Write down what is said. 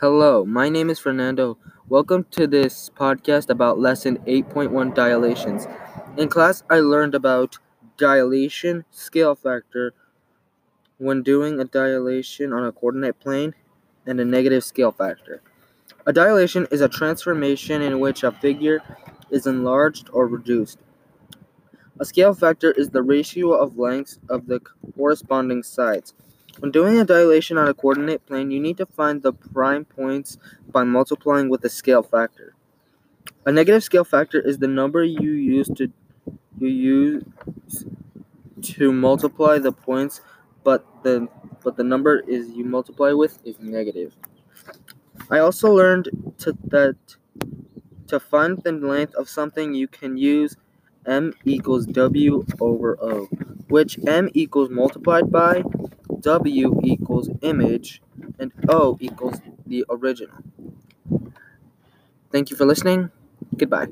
Hello, my name is Fernando. Welcome to this podcast about lesson 8.1 dilations. In class, I learned about dilation, scale factor, when doing a dilation on a coordinate plane, and a negative scale factor. A dilation is a transformation in which a figure is enlarged or reduced. A scale factor is the ratio of lengths of the corresponding sides. When doing a dilation on a coordinate plane, you need to find the prime points by multiplying with a scale factor. A negative scale factor is the number you use to you use to multiply the points, but the but the number is you multiply with is negative. I also learned to, that to find the length of something you can use m equals w over o, which m equals multiplied by W equals image, and O equals the original. Thank you for listening. Goodbye.